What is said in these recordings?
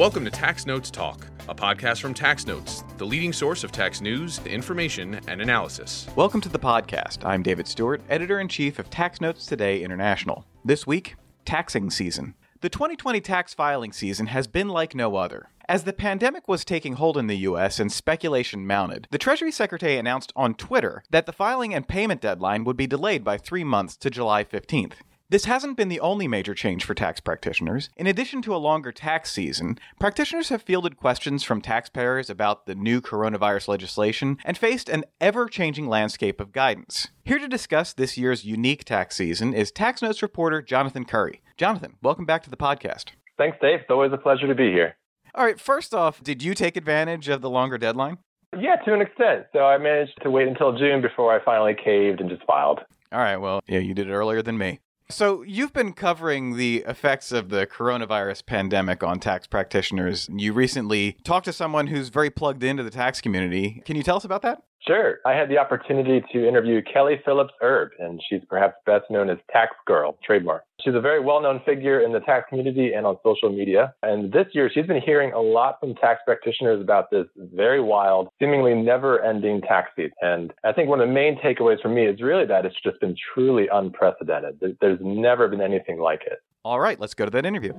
Welcome to Tax Notes Talk, a podcast from Tax Notes, the leading source of tax news, information, and analysis. Welcome to the podcast. I'm David Stewart, editor in chief of Tax Notes Today International. This week, taxing season. The 2020 tax filing season has been like no other. As the pandemic was taking hold in the US and speculation mounted, the Treasury Secretary announced on Twitter that the filing and payment deadline would be delayed by three months to July 15th. This hasn't been the only major change for tax practitioners. In addition to a longer tax season, practitioners have fielded questions from taxpayers about the new coronavirus legislation and faced an ever changing landscape of guidance. Here to discuss this year's unique tax season is Tax Notes reporter Jonathan Curry. Jonathan, welcome back to the podcast. Thanks, Dave. It's always a pleasure to be here. All right, first off, did you take advantage of the longer deadline? Yeah, to an extent. So I managed to wait until June before I finally caved and just filed. All right, well, yeah, you did it earlier than me. So, you've been covering the effects of the coronavirus pandemic on tax practitioners. You recently talked to someone who's very plugged into the tax community. Can you tell us about that? Sure. I had the opportunity to interview Kelly Phillips Erb, and she's perhaps best known as Tax Girl, trademark. She's a very well known figure in the tax community and on social media. And this year, she's been hearing a lot from tax practitioners about this very wild, seemingly never ending tax season. And I think one of the main takeaways for me is really that it's just been truly unprecedented. There's never been anything like it. All right, let's go to that interview.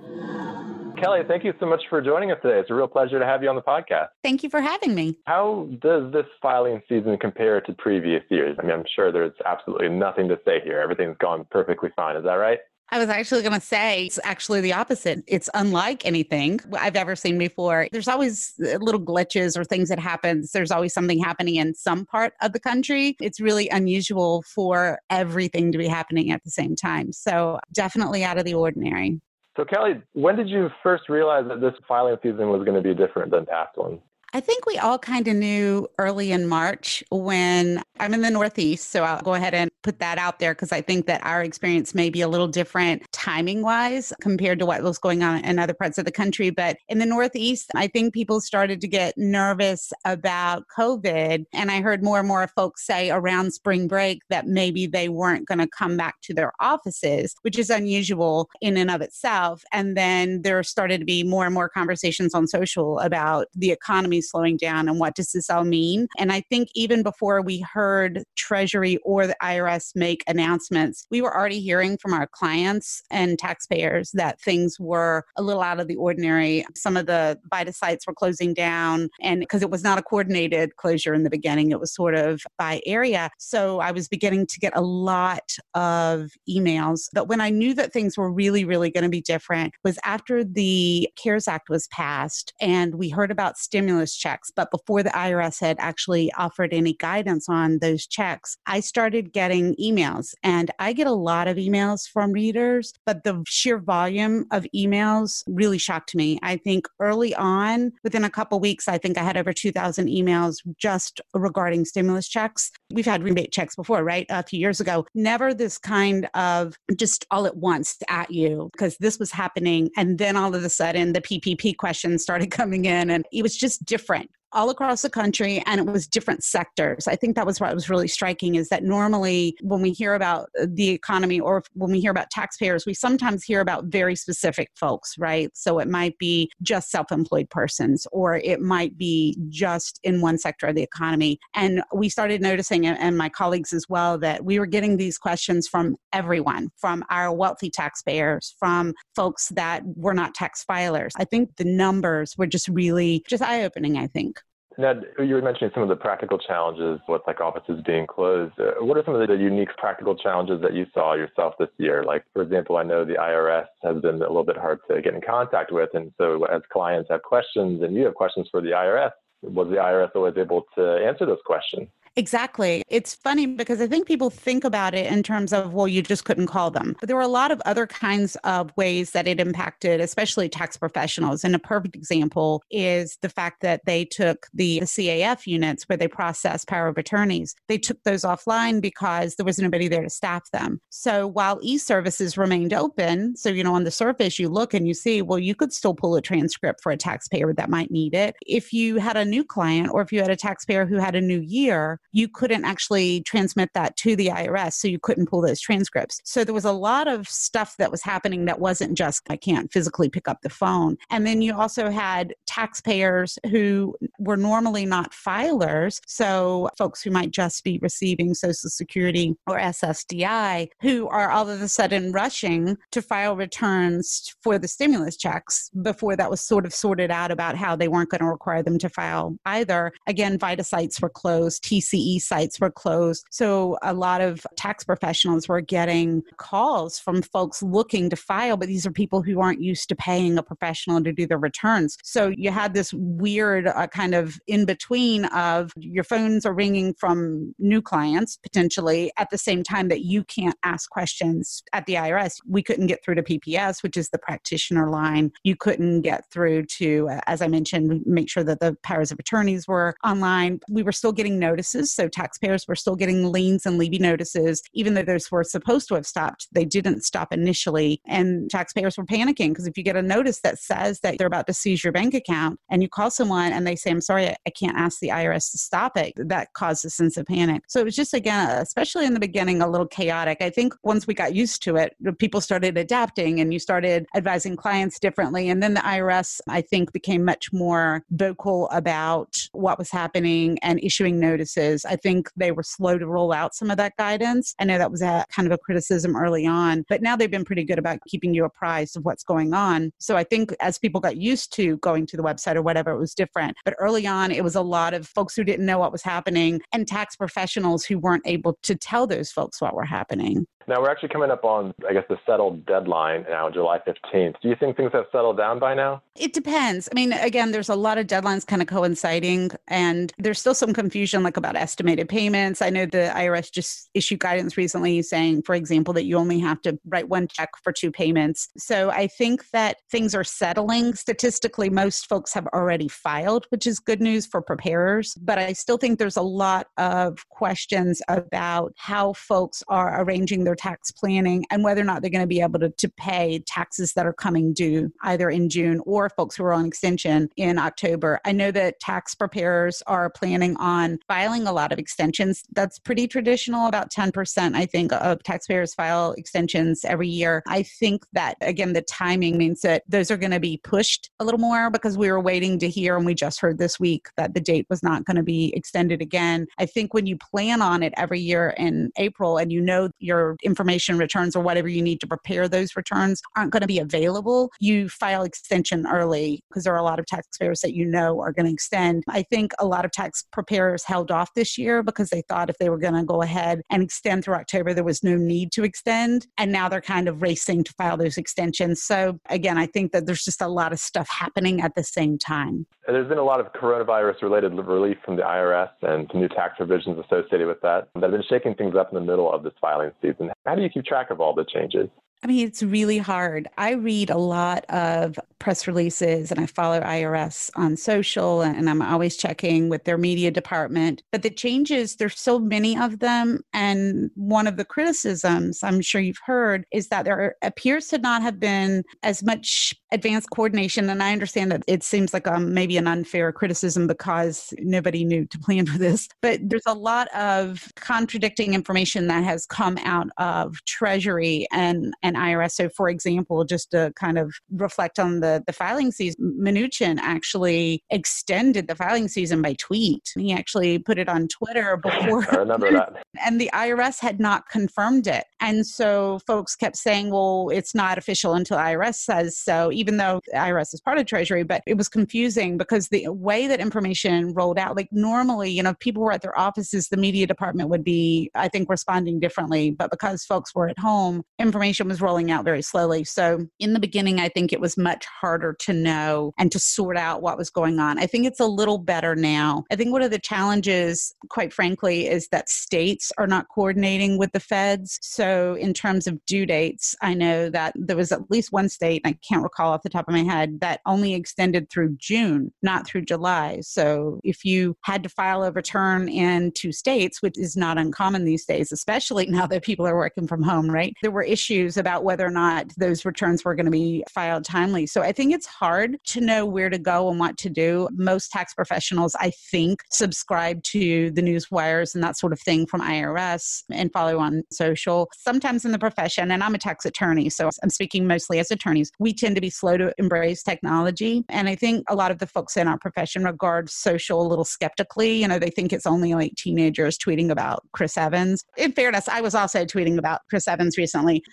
Kelly, thank you so much for joining us today. It's a real pleasure to have you on the podcast. Thank you for having me. How does this filing season compare to previous years? I mean, I'm sure there's absolutely nothing to say here. Everything's gone perfectly fine. Is that right? I was actually going to say it's actually the opposite. It's unlike anything I've ever seen before. There's always uh, little glitches or things that happens. There's always something happening in some part of the country. It's really unusual for everything to be happening at the same time. So definitely out of the ordinary. So, Kelly, when did you first realize that this filing season was going to be different than past ones? I think we all kind of knew early in March when I'm in the Northeast. So I'll go ahead and put that out there because I think that our experience may be a little different timing wise compared to what was going on in other parts of the country. But in the Northeast, I think people started to get nervous about COVID. And I heard more and more folks say around spring break that maybe they weren't going to come back to their offices, which is unusual in and of itself. And then there started to be more and more conversations on social about the economy slowing down and what does this all mean. And I think even before we heard Treasury or the IRS make announcements, we were already hearing from our clients and taxpayers that things were a little out of the ordinary. Some of the VITA sites were closing down, and because it was not a coordinated closure in the beginning, it was sort of by area. So I was beginning to get a lot of emails. But when I knew that things were really, really going to be different was after the CARES Act was passed and we heard about stimulus those checks. But before the IRS had actually offered any guidance on those checks, I started getting emails. And I get a lot of emails from readers, but the sheer volume of emails really shocked me. I think early on, within a couple weeks, I think I had over 2,000 emails just regarding stimulus checks. We've had rebate checks before, right? A few years ago. Never this kind of just all at once at you because this was happening. And then all of a sudden, the PPP questions started coming in, and it was just different all across the country and it was different sectors. I think that was what was really striking is that normally when we hear about uh, the economy or when we hear about taxpayers, we sometimes hear about very specific folks, right? So it might be just self employed persons or it might be just in one sector of the economy. And we started noticing, and my colleagues as well, that we were getting these questions from everyone, from our wealthy taxpayers, from folks that were not tax filers. I think the numbers were just really just eye opening, I think. Ned, you were mentioning some of the practical challenges with like offices being closed. Uh, what are some of the unique practical challenges that you saw yourself this year? Like, for example, I know the IRS has been a little bit hard to get in contact with. And so as clients have questions and you have questions for the IRS, was the IRS always able to answer those questions? Exactly. It's funny because I think people think about it in terms of, well, you just couldn't call them. But there were a lot of other kinds of ways that it impacted, especially tax professionals. And a perfect example is the fact that they took the, CAF units where they process power of attorneys. They took those offline because there was nobody there to staff them. So while e services remained open, so, you know, on the surface, you look and you see, well, you could still pull a transcript for a taxpayer that might need it. If you had a new client or if you had a taxpayer who had a new year, you couldn't actually transmit that to the IRS. So you couldn't pull those transcripts. So there was a lot of stuff that was happening that wasn't just, I can't physically pick up the phone. And then you also had taxpayers who were normally not filers. So folks who might just be receiving Social Security or SSDI who are all of a sudden rushing to file returns for the stimulus checks before that was sort of sorted out about how they weren't going to require them to file either. Again, VITA sites were closed, TCE sites were closed. So a lot of tax professionals were getting calls from folks looking to file, but these are people who aren't used to paying a professional to do their returns. So you had this weird uh, kind of in between of your phones are ringing from new clients potentially at the same time that you can't ask questions at the IRS. We couldn't get through to PPS, which is the practitioner line. You couldn't get through to, uh, as I mentioned, make sure that the powers of attorneys were online. We were still getting notices. So taxpayers were still getting liens and levy notices, even though those were supposed to have stopped. They didn't stop initially. And taxpayers were panicking because if you get a notice that says that they're about to seize your bank account and you call someone and they say, I'm sorry, I can't ask the IRS to stop it, that caused a sense of panic. So it was just, again, especially in the beginning, a little chaotic. I think once we got used to it, people started adapting and you started advising clients differently. And then the IRS, I think, became much more vocal about what was happening and issuing notices. I think they were slow to roll out some of that guidance. I know that was a kind of a criticism early on, but now they've been pretty good about keeping you apprised of what's going on. So I think as people got used to going to the website or whatever, it was different. But early on, it was a lot of folks who didn't know what was happening and tax professionals who weren't able to tell those folks what were happening. Now we're actually coming up on, I guess, the settled deadline now, July 15th. Do you think things have settled down by now? It depends. I mean, again, there's a lot of deadlines kind of coinciding, and there's still some confusion, like about estimated payments. I know the IRS just issued guidance recently saying, for example, that you only have to write one check for two payments. So I think that things are settling. Statistically, most folks have already filed, which is good news for preparers. But I still think there's a lot of questions about how folks are arranging their tax planning and whether or not they're going to be able to, to pay taxes that are coming due either in June or folks who are on extension in October. I know that tax preparers are planning on filing a lot of extensions. That's pretty traditional. About 10%, I think, of taxpayers file extensions every year. I think that, again, the timing means that those are going to be pushed a little more because we were waiting to hear, and we just heard this week that the date was not going to be extended again. I think when you plan on it every year in April and you know your information returns or whatever you need to prepare those returns aren't going to be available, you file extension early because there are a lot of taxpayers that you know are going to extend. I think a lot of tax preparers held off this year because they thought if they were going to go ahead and extend through October, there was no need to extend. And now they're kind of racing to file those extensions. So, again, I think that there's just a lot of stuff happening at the same time. There's been a lot of coronavirus related relief from the IRS and some new tax provisions associated with that that have been shaking things up in the middle of this filing season. How do you keep track of all the changes? I mean, it's really hard. I read a lot of press releases and I follow IRS on social and I'm always checking with their media department. But the changes, there's so many of them. And one of the criticisms I'm sure you've heard is that there appears to not have been as much advanced coordination. And I understand that it seems like um, maybe an unfair criticism because nobody knew to plan for this. But there's a lot of contradicting information that has come out of Treasury and, and IRS. So, for example, just to kind of reflect on the the, filing season, Mnuchin actually extended the filing season by tweet. He actually put it on Twitter before. I remember that. And the IRS had not confirmed it. And so folks kept saying, well, it's not official until IRS says so, even though IRS is part of Treasury. But it was confusing because the way that information rolled out, like normally, you know, people were at their offices, the media department would be, I think, responding differently. But because folks were at home, information was rolling out very slowly. So in the beginning, I think it was much harder to know and to sort out what was going on. I think it's a little better now. I think one of the challenges, quite frankly, is that states are not coordinating with the feds. So, in terms of due dates, I know that there was at least one state, I can't recall off the top of my head, that only extended through June, not through July. So, if you had to file a return in two states, which is not uncommon these days, especially now that people are working from home, right? There were issues about whether or not those returns were going to be filed timely. So, I think it's hard to know where to go and what to do. Most tax professionals, I think, subscribe to the news wires and that sort of thing from IRS and follow on social. Sometimes in the profession, and I'm a tax attorney, so I'm speaking mostly as attorneys, we tend to be slow to embrace technology. And I think a lot of the folks in our profession regard social a little skeptically. You know, they think it's only like teenagers tweeting about Chris Evans. In fairness, I was also tweeting about Chris Evans recently.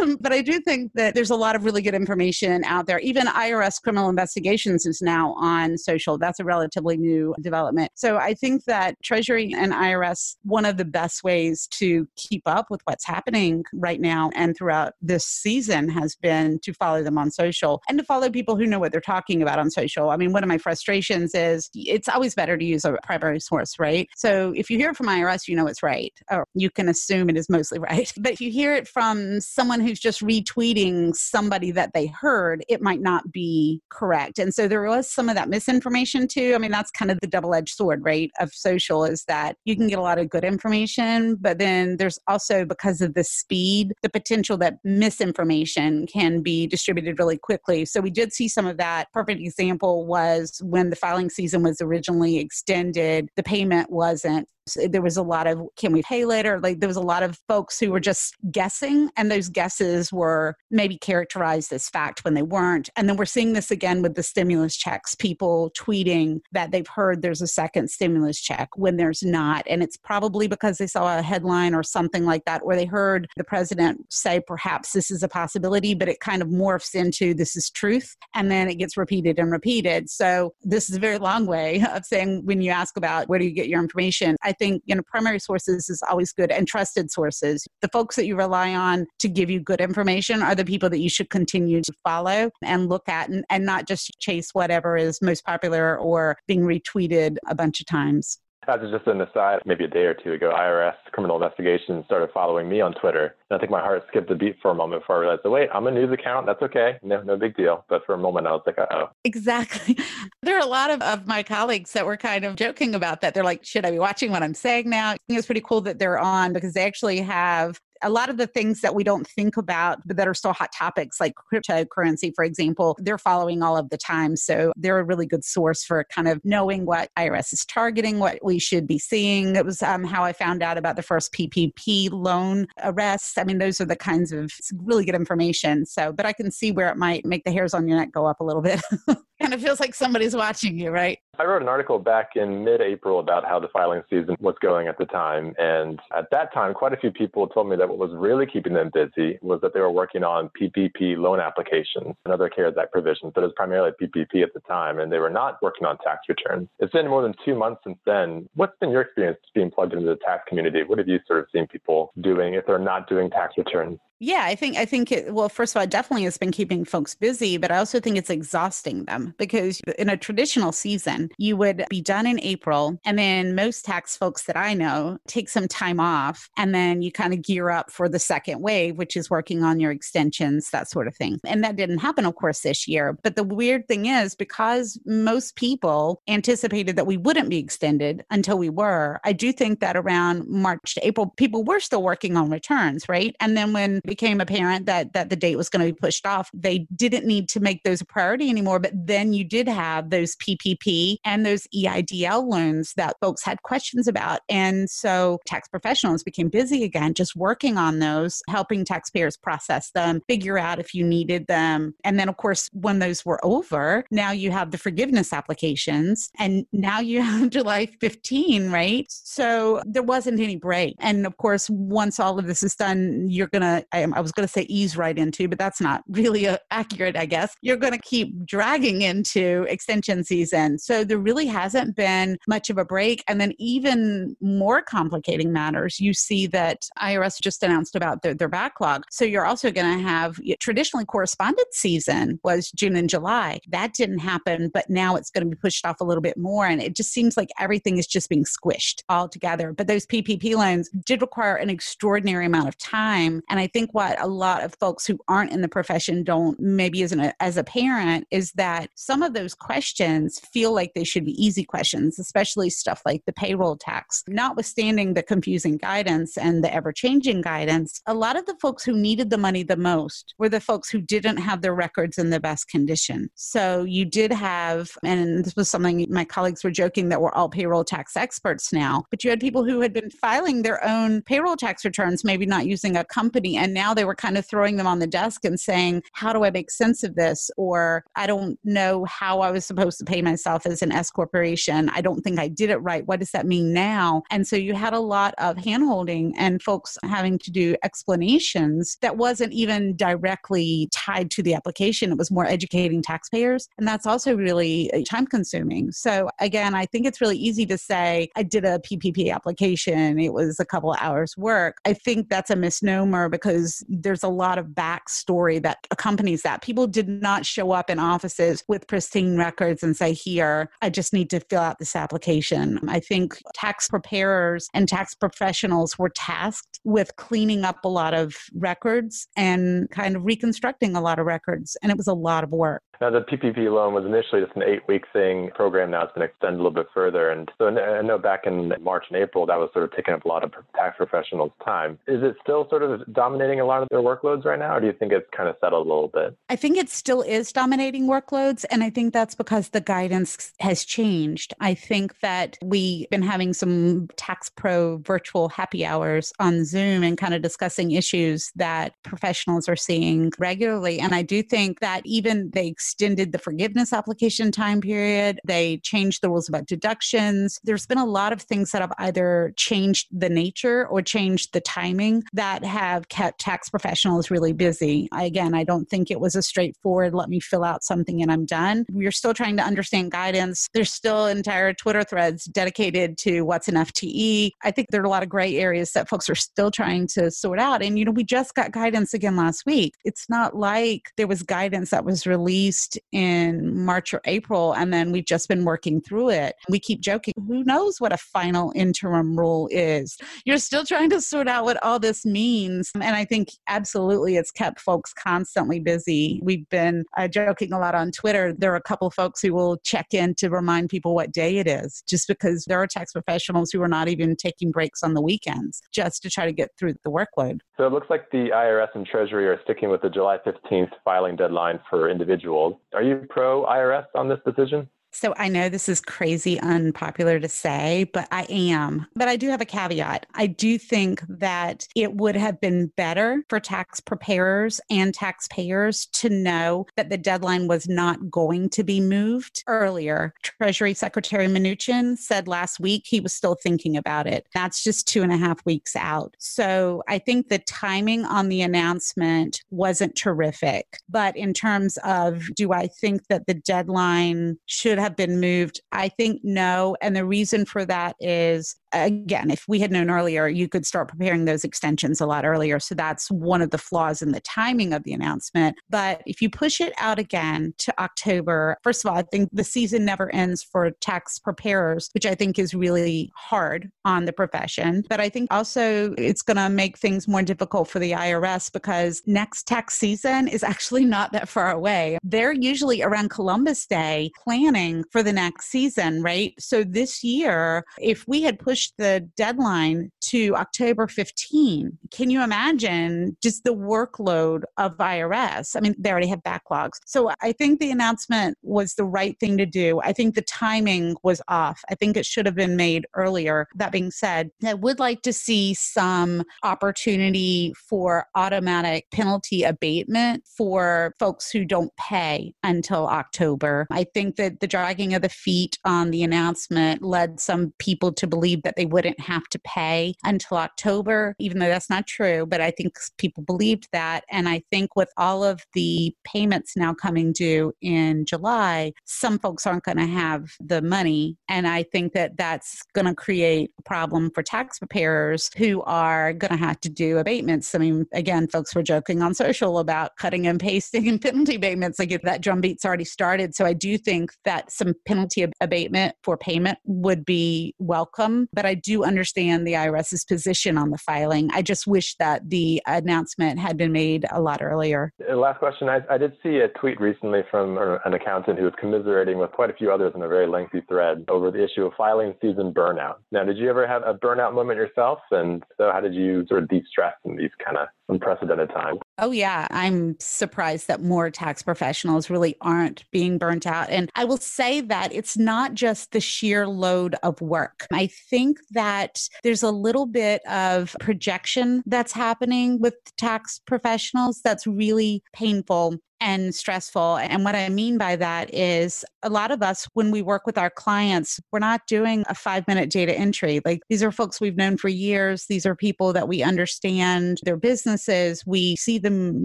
Um, but I do think that there's a lot of really good information out there. Even IRS criminal investigations is now on social. That's a relatively new development. So I think that Treasury and IRS, one of the best ways to keep up with what's happening right now and throughout this season has been to follow them on social and to follow people who know what they're talking about on social. I mean, one of my frustrations is it's always better to use a primary source, right? So if you hear it from IRS, you know it's right, or you can assume it is mostly right. But if you hear it from someone who's just retweeting somebody that they heard, it might not be correct. And so there was some of that misinformation too. I mean, that's kind of the double edged sword, right, of social is that you can get a lot of good information, but then there's also, because of the speed, the potential that misinformation can be distributed really quickly. So we did see some of that. Perfect example was when the filing season was originally extended, the payment wasn't there was a lot of can we pay later? Like there was a lot of folks who were just guessing and those guesses were maybe characterized as fact when they weren't. And then we're seeing this again with the stimulus checks people tweeting that they've heard there's a second stimulus check when there's not. And it's probably because they saw a headline or something like that or they heard the president say perhaps this is a possibility but it kind of morphs into this is truth and then it gets repeated and repeated. So this is a very long way of saying when you ask about where do you get your information i think you know primary sources is always good and trusted sources. The folks that you rely on to give you good information are the people that you should continue to follow and look at and, and not just chase whatever is most popular or being retweeted a bunch of times. As just an aside, maybe a day or two ago, IRS criminal investigations started following me on Twitter. And I think my heart skipped a beat for a moment before I realized, oh, wait, I'm a news account. That's okay. No, no big deal. But for a moment, I was like, uh oh. Exactly. There are a lot of, of my colleagues that were kind of joking about that. They're like, should I be watching what I'm saying now? I think it's pretty cool that they're on because they actually have a lot of the things that we don't think about, but that are still hot topics, like cryptocurrency, for example, they're following all of the time. So they're a really good source for kind of knowing what IRS is targeting, what we should be seeing. It was um, how I found out about the first PPP loan arrests. I mean, those are the kinds of really good information. So, but I can see where it might make the hairs on your neck go up a little bit. kind of feels like somebody's watching you, right? I wrote an article back in mid April about how the filing season was going at the time. And at that time, quite a few people told me that what was really keeping them busy was that they were working on PPP loan applications and other CARES Act provisions, but it was primarily PPP at the time, and they were not working on tax returns. It's been more than two months since then. What's been your experience being plugged into the tax community? What have you sort of seen people doing if they're not doing tax returns? Yeah, I think I think it well first of all it definitely has been keeping folks busy, but I also think it's exhausting them because in a traditional season, you would be done in April and then most tax folks that I know take some time off and then you kind of gear up for the second wave, which is working on your extensions, that sort of thing. And that didn't happen of course this year, but the weird thing is because most people anticipated that we wouldn't be extended until we were, I do think that around March to April people were still working on returns, right? And then when became apparent that that the date was going to be pushed off, they didn't need to make those a priority anymore. But then you did have those PPP and those EIDL loans that folks had questions about, and so tax professionals became busy again, just working on those, helping taxpayers process them, figure out if you needed them, and then of course when those were over, now you have the forgiveness applications, and now you have July 15, right? So there wasn't any break, and of course once all of this is done, you're gonna I, I was going to say ease right into, but that's not really a, uh, accurate, I guess. You're going to keep dragging into extension season. So there really hasn't been much of a break. And then, even more complicating matters, you see that IRS just announced about their, their backlog. So you're also going to have traditionally correspondence season was June and July. That didn't happen, but now it's going to be pushed off a little bit more. And it just seems like everything is just being squished all together. But those PPP loans did require an extraordinary amount of time. And I think think what a lot of folks who aren't in the profession don't maybe as, an, as a parent is that some of those questions feel like they should be easy questions, especially stuff like the payroll tax. Notwithstanding the confusing guidance and the ever changing guidance, a lot of the folks who needed the money the most were the folks who didn't have their records in the best condition. So you did have, and this was something my colleagues were joking that we're all payroll tax experts now, but you had people who had been filing their own payroll tax returns, maybe not using a company, and now they were kind of throwing them on the desk and saying, How do I make sense of this? Or I don't know how I was supposed to pay myself as an S corporation. I don't think I did it right. What does that mean now? And so you had a lot of handholding and folks having to do explanations that wasn't even directly tied to the application. It was more educating taxpayers. And that's also really uh, time consuming. So again, I think it's really easy to say, I did a PPP application. It was a couple hours work. I think that's a misnomer because there's a lot of backstory that accompanies that. People did not show up in offices with pristine records and say, Here, I just need to fill out this application. I think tax preparers and tax professionals were tasked with cleaning up a lot of records and kind of reconstructing a lot of records. And it was a lot of work. Now, the PPP loan was initially just an eight week thing. Program now it's been extended a little bit further. And so I know back in March and April, that was sort of taking up a lot of tax professionals' time. Is it still sort of dominating a lot of their workloads right now, or do you think it's kind of settled a little bit? I think it still is dominating workloads. And I think that's because the guidance has changed. I think that we've been having some tax pro virtual happy hours on Zoom and kind of discussing issues that professionals are seeing regularly. And I do think that even they extended the forgiveness application time period. They changed the rules about deductions. There's been a lot of things that have either changed the nature or changed the timing that have kept tax professionals really busy. Again, I don't think it was a straightforward, let me fill out something and I'm done. We're still trying to understand guidance. There's still entire Twitter threads dedicated to what's an FTE. I think there are a lot of gray areas that folks are still trying to sort out. And, you know, we just got guidance again last week. It's not like there was guidance that was released released in March or April, and then we've just been working through it. We keep joking, who knows what a final interim rule is? You're still trying to sort out what all this means. And I think absolutely it's kept folks constantly busy. We've been uh, joking a lot on Twitter. There are a couple folks who will check in to remind people what day it is, just because there are tax professionals who are not even taking breaks on the weekends just to try to get through the workload. So it looks like the IRS and Treasury are sticking with the July 15th filing deadline for individuals are you pro IRS on this decision? So I know this is crazy unpopular to say, but I am. But I do have a caveat. I do think that it would have been better for tax preparers and taxpayers to know that the deadline was not going to be moved earlier. Treasury Secretary Mnuchin said last week he was still thinking about it. That's just two and a half weeks out. So I think the timing on the announcement wasn't terrific. But in terms of do I think that the deadline should have been moved? I think no. And the reason for that is again, if we had known earlier, you could start preparing those extensions a lot earlier. So that's one of the flaws in the timing of the announcement. But if you push it out again to October, first of all, I think the season never ends for tax preparers, which I think is really hard on the profession. But I think also it's going to make things more difficult for the IRS because next tax season is actually not that far away. They're usually around Columbus Day planning for the next season, right? So this year, if we had pushed the deadline to October 15. Can you imagine just the workload of IRS? I mean, they already have backlogs. So I think the announcement was the right thing to do. I think the timing was off. I think it should have been made earlier. That being said, I would like to see some opportunity for automatic penalty abatement for folks who don't pay until October. I think that the dragging of the feet on the announcement led some people to believe that they wouldn't have to pay until October, even though that's not true. But I think people believed that. And I think with all of the payments now coming due in July, some folks aren't going to have the money. And I think that that's going to create a problem for tax preparers who are going to have to do abatements. I mean, again, folks were joking on social about cutting and pasting and penalty abatements. Like that drumbeat's already started. So I do think that some penalty abatement for payment would be welcome but I do understand the IRS's position on the filing. I just wish that the announcement had been made a lot earlier. Uh, last question. I, I did see a tweet recently from an accountant who was commiserating with quite a few others in a very lengthy thread over the issue of filing season burnout. Now, did you ever have a burnout moment yourself? And so, how did you sort of de stress in these kind of unprecedented time. Oh, yeah. I'm surprised that more tax professionals really aren't being burnt out. And I will say that it's not just the sheer load of work. I think that there's a little bit of projection that's happening with tax professionals that's really painful and stressful. And what I mean by that is a lot of us, when we work with our clients, we're not doing a five minute data entry. Like these are folks we've known for years. These are people that we understand their businesses. We see them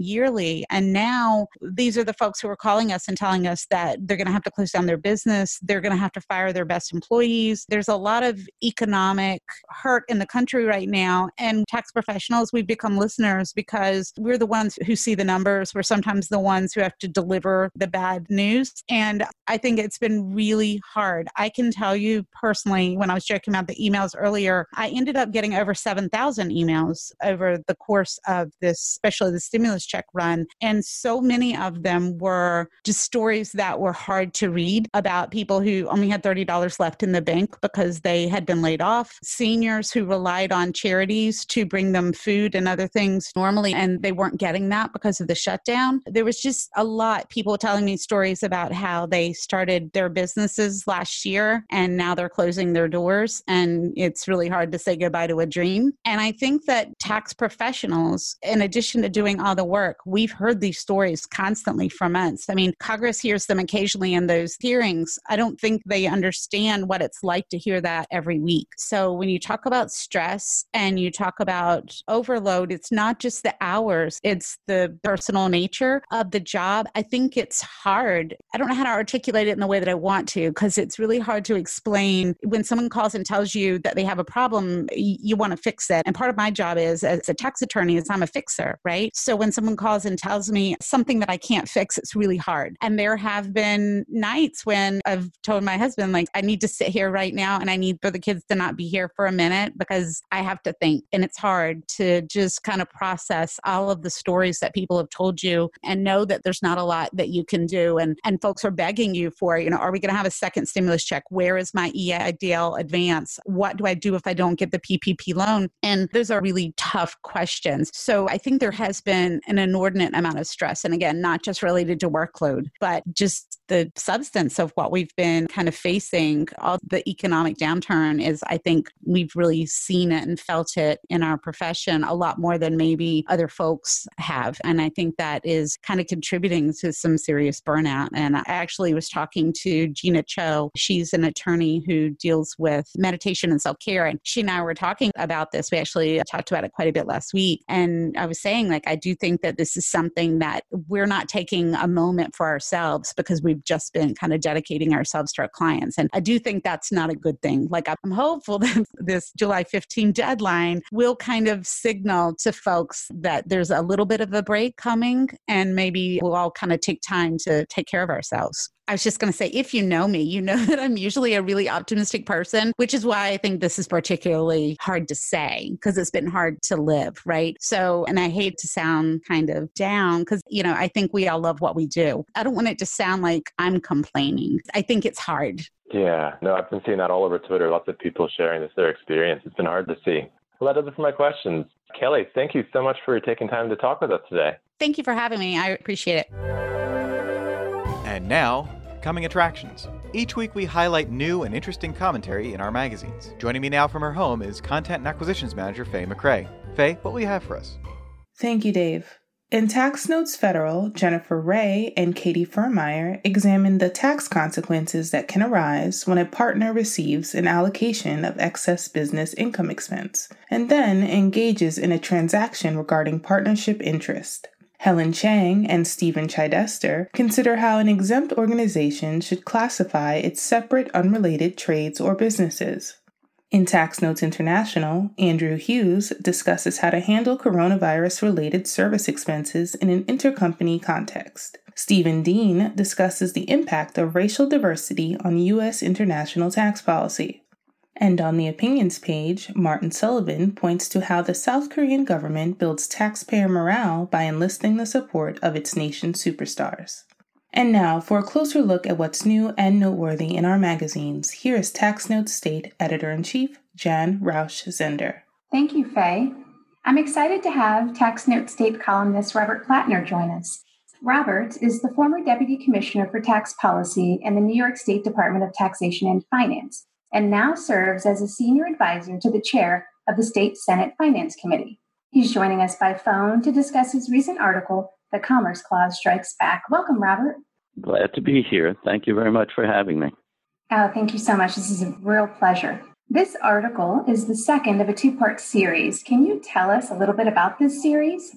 yearly. And now these are the folks who are calling us and telling us that they're going to have to close down their business. They're going to have to fire their best employees. There's a lot of economic hurt in the country right now. And tax professionals, we've become listeners because we're the ones who see the numbers. We're sometimes the ones ones who have to deliver the bad news. And I think it's been really hard. I can tell you personally, when I was joking about the emails earlier, I ended up getting over 7,000 emails over the course of this, especially the stimulus check run. And so many of them were just stories that were hard to read about people who only had $30 left in the bank because they had been laid off, seniors who relied on charities to bring them food and other things normally, and they weren't getting that because of the shutdown. There was just a lot people telling me stories about how they started their businesses last year and now they're closing their doors and it's really hard to say goodbye to a dream. And I think that tax professionals, in addition to doing all the work, we've heard these stories constantly from months. I mean, Congress hears them occasionally in those hearings. I don't think they understand what it's like to hear that every week. So when you talk about stress and you talk about overload, it's not just the hours, it's the personal nature of the job, I think it's hard. I don't know how to articulate it in the way that I want to because it's really hard to explain. When someone calls and tells you that they have a problem, you want to fix it. And part of my job is as a tax attorney is I'm a fixer, right? So when someone calls and tells me something that I can't fix, it's really hard. And there have been nights when I've told my husband like I need to sit here right now and I need for the kids to not be here for a minute because I have to think. And it's hard to just kind of process all of the stories that people have told you and know that there's not a lot that you can do. And, and folks are begging you for, you know, are we going to have a second stimulus check? Where is my EIDL advance? What do I do if I don't get the PPP loan? And those are really tough questions. So I think there has been an inordinate amount of stress. And again, not just related to workload, but just the substance of what we've been kind of facing. All the economic downturn is, I think, we've really seen it and felt it in our profession a lot more than maybe other folks have. And I think that is kind of contributing to some serious burnout. And I actually was talking to Gina Cho. She's an attorney who deals with meditation and self care. And she and I were talking about this. We actually talked about it quite a bit last week. And I was saying, like, I do think that this is something that we're not taking a moment for ourselves because we've just been kind of dedicating ourselves to our clients. And I do think that's not a good thing. Like, I'm hopeful that this July 15 deadline will kind of signal to folks that there's a little bit of a break coming and maybe we'll all kind of take time to take care of ourselves. I was just going to say, if you know me, you know that I'm usually a really optimistic person, which is why I think this is particularly hard to say because it's been hard to live, right? So, and I hate to sound kind of down because, you know, I think we all love what we do. I don't want it to sound like I'm complaining. I think it's hard. Yeah, no, I've been seeing that all over Twitter. Lots of people sharing this, their experience. It's been hard to see. Well, that does it for my questions. Kelly, thank you so much for taking time to talk with us today. Thank you for having me. I appreciate it. And now, coming attractions. Each week we highlight new and interesting commentary in our magazines. Joining me now from her home is Content and Acquisitions Manager Faye McRae. Faye, what will you have for us? Thank you, Dave. In Tax Notes Federal, Jennifer Ray and Katie Furmeyer examine the tax consequences that can arise when a partner receives an allocation of excess business income expense and then engages in a transaction regarding partnership interest. Helen Chang and Stephen Chidester consider how an exempt organization should classify its separate unrelated trades or businesses. In Tax Notes International, Andrew Hughes discusses how to handle coronavirus related service expenses in an intercompany context. Steven Dean discusses the impact of racial diversity on U.S. international tax policy. And on the opinions page, Martin Sullivan points to how the South Korean government builds taxpayer morale by enlisting the support of its nation's superstars. And now, for a closer look at what's new and noteworthy in our magazines, here is Tax Notes State Editor in Chief, Jan Rausch Zender. Thank you, Faye. I'm excited to have Tax Notes State columnist Robert Plattner join us. Robert is the former Deputy Commissioner for Tax Policy in the New York State Department of Taxation and Finance, and now serves as a senior advisor to the chair of the State Senate Finance Committee. He's joining us by phone to discuss his recent article, The Commerce Clause Strikes Back. Welcome, Robert. Glad to be here. Thank you very much for having me. Oh, thank you so much. This is a real pleasure. This article is the second of a two part series. Can you tell us a little bit about this series?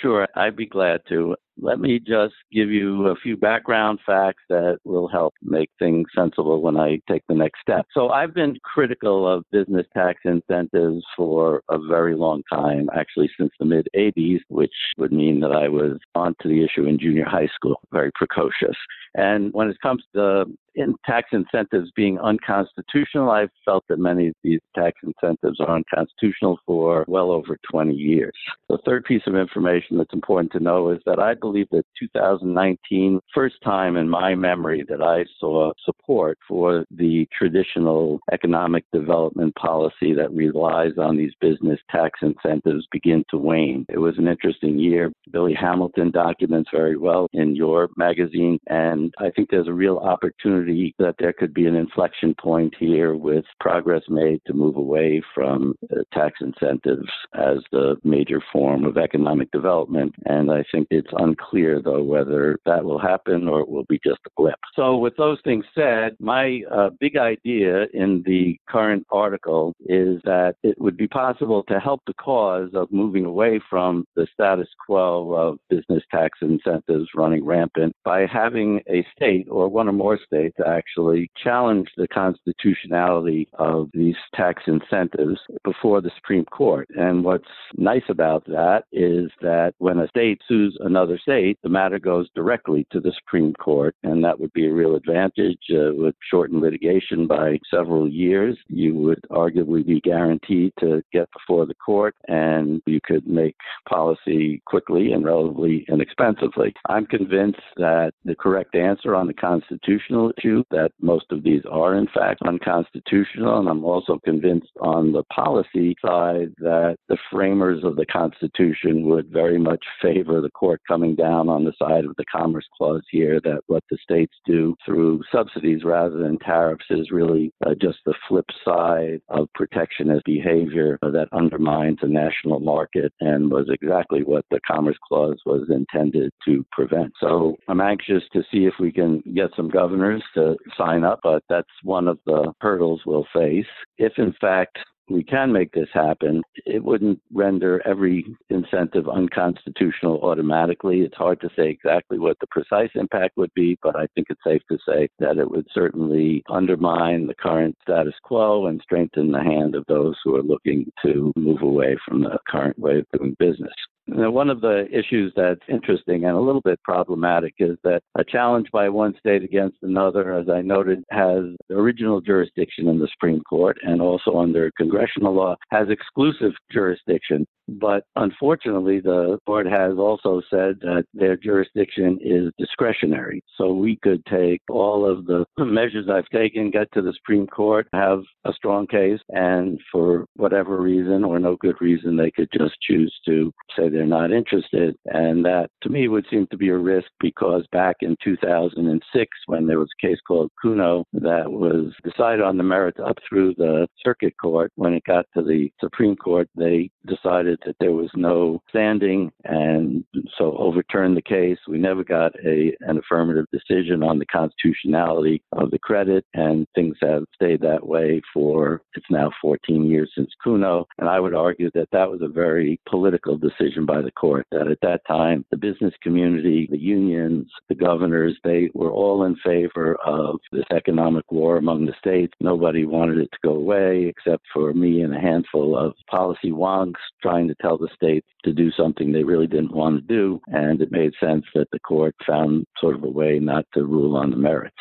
Sure, I'd be glad to. Let me just give you a few background facts that will help make things sensible when I take the next step. So, I've been critical of business tax incentives for a very long time, actually since the mid 80s, which would mean that I was onto the issue in junior high school, very precocious. And when it comes to in tax incentives being unconstitutional, I've felt that many of these tax incentives are unconstitutional for well over 20 years. The third piece of information that's important to know is that I believe that 2019, first time in my memory that I saw support for the traditional economic development policy that relies on these business tax incentives begin to wane. It was an interesting year. Billy Hamilton documents very well in your magazine, and I think there's a real opportunity that there could be an inflection point here with progress made to move away from uh, tax incentives as the major form of economic development. And I think it's unclear, though, whether that will happen or it will be just a blip. So, with those things said, my uh, big idea in the current article is that it would be possible to help the cause of moving away from the status quo of business tax incentives running rampant by having a state or one or more states actually challenge the constitutionality of these tax incentives before the Supreme Court. And what's nice about that is that when a state sues another state, the matter goes directly to the Supreme Court, and that would be a real advantage. Uh, would shorten litigation by several years. You would arguably be guaranteed to get before the court, and you could make policy quickly and relatively inexpensively. I'm convinced that the correct answer on the constitutional issue that most of these are in fact unconstitutional, and I'm also convinced on the policy side that the framers of the Constitution would very much favor the court coming down on the side of the Commerce Clause here, that what the states do through subsidies rather than tariffs is really uh, just the flip side of protectionist behavior that undermines the national market and was exactly what the Commerce Clause was intended to prevent. So I'm anxious to see if we can get some governors to sign up, but that's one of the hurdles we'll face. If in fact we can make this happen, it wouldn't render every incentive unconstitutional automatically. It's hard to say exactly what the precise impact would be, but I think it's safe to say that it would certainly undermine the current status quo and strengthen the hand of those who are looking to move away from the current way of doing business. Now, one of the issues that's interesting and a little bit problematic is that a challenge by one state against another, as I noted, has original jurisdiction in the Supreme Court and also under congressional law has exclusive jurisdiction. But unfortunately, the court has also said that their jurisdiction is discretionary. So we could take all of the measures I've taken, get to the Supreme Court, have a strong case, and for whatever reason or no good reason, they could just choose to say they're not interested. And that to me would seem to be a risk because back in 2006, when there was a case called Cuno that was decided on the merits up through the circuit court, when it got to the Supreme Court, they decided that there was no standing and so overturned the case. We never got a an affirmative decision on the constitutionality of the credit, and things have stayed that way for it's now 14 years since Cuno. And I would argue that that was a very political decision by the court. That at that time, the business community, the unions, the governors, they were all in favor of this economic war among the states. Nobody wanted it to go away except for me and a handful of policy wonks trying to tell the states to do something they really didn't want to do. And it made sense that the court found sort of a way not to rule on the merits.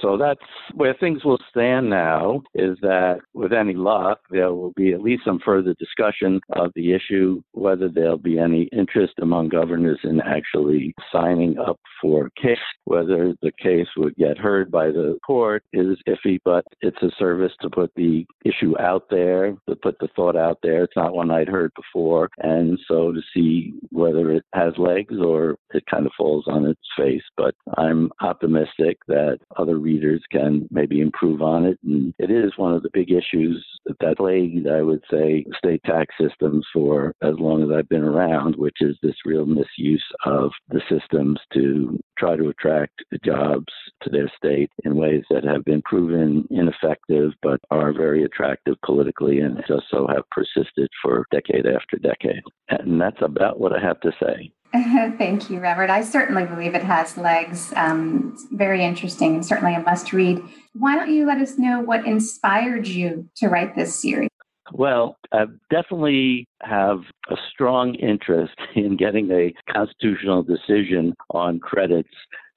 So that's where things will stand now is that with any luck, there will be at least some further discussion of the issue, whether there'll be any interest among governors in actually signing up for case. Whether the case would get heard by the court is iffy, but it's a service to put the issue out there, to put the thought out there. It's not one I'd heard before. And so to see whether it has legs or it kind of falls on its face. But I'm optimistic that other readers can maybe improve on it. And it is one of the big issues that plagued, I would say, state tax systems for as long as I've been around, which is this real misuse of the systems to try to attract jobs to their state in ways that have been proven ineffective but are very attractive politically and just so have persisted for decade after decade. And that's about what I have to say. Thank you, Robert. I certainly believe it has legs. Um, very interesting and certainly a must read. Why don't you let us know what inspired you to write this series? Well, I definitely have a strong interest in getting a constitutional decision on credits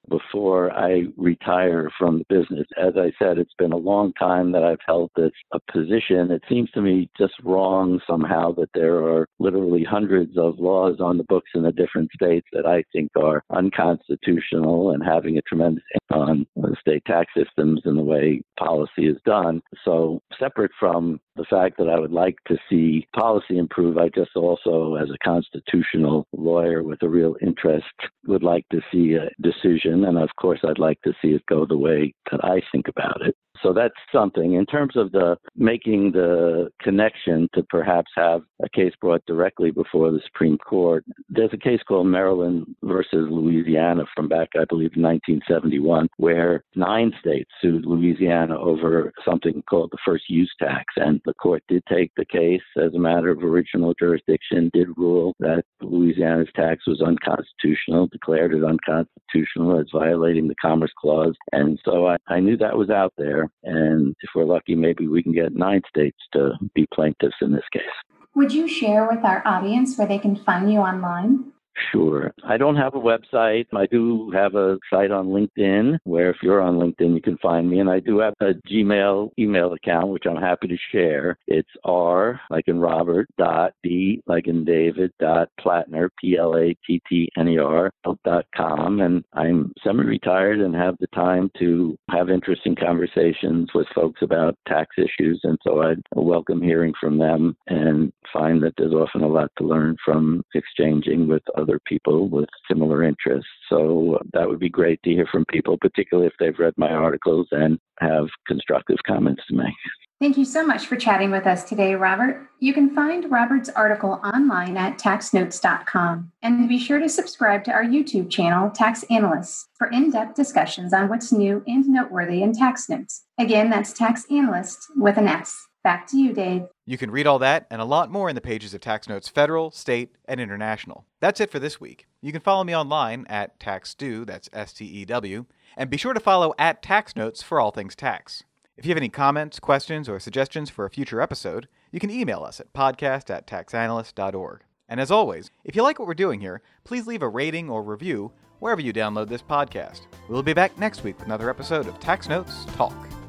before I retire from the business. As I said, it's been a long time that I've held this position. It seems to me just wrong somehow that there are literally hundreds of laws on the books in the different states that I think are unconstitutional and having a tremendous on state tax systems and the way policy is done. So separate from the fact that I would like to see policy improve, I just also, as a constitutional lawyer with a real interest, would like to see a decision. And of course, I'd like to see it go the way that I think about it. So that's something. In terms of the making the connection to perhaps have a case brought directly before the Supreme Court, there's a case called Maryland versus Louisiana from back, I believe, 1971, where nine states sued Louisiana over something called the first use tax. And the court did take the case as a matter of original jurisdiction, did rule that Louisiana's tax was unconstitutional, declared it unconstitutional as violating the Commerce Clause. And so I, I knew that was out there. And if we're lucky, maybe we can get nine states to be plaintiffs in this case. Would you share with our audience where they can find you online? Sure. I don't have a website. I do have a site on LinkedIn where if you're on LinkedIn, you can find me. And I do have a Gmail email account, which I'm happy to share. It's R, like in Robert, dot D, like in David, dot Plattner, P L A T T N E R, dot com. And I'm semi retired and have the time to have interesting conversations with folks about tax issues. And so I welcome hearing from them and find that there's often a lot to learn from exchanging with other other people with similar interests. So that would be great to hear from people, particularly if they've read my articles and have constructive comments to make. Thank you so much for chatting with us today, Robert. You can find Robert's article online at taxnotes.com. And be sure to subscribe to our YouTube channel, Tax Analysts, for in depth discussions on what's new and noteworthy in tax notes. Again, that's Tax Analyst with an S. Back to you, Dave. You can read all that and a lot more in the pages of Tax Notes Federal, State, and International. That's it for this week. You can follow me online at TaxStew, that's S T E W, and be sure to follow at Tax Notes for all things tax. If you have any comments, questions, or suggestions for a future episode, you can email us at podcast at taxanalyst.org. And as always, if you like what we're doing here, please leave a rating or review wherever you download this podcast. We'll be back next week with another episode of Tax Notes Talk.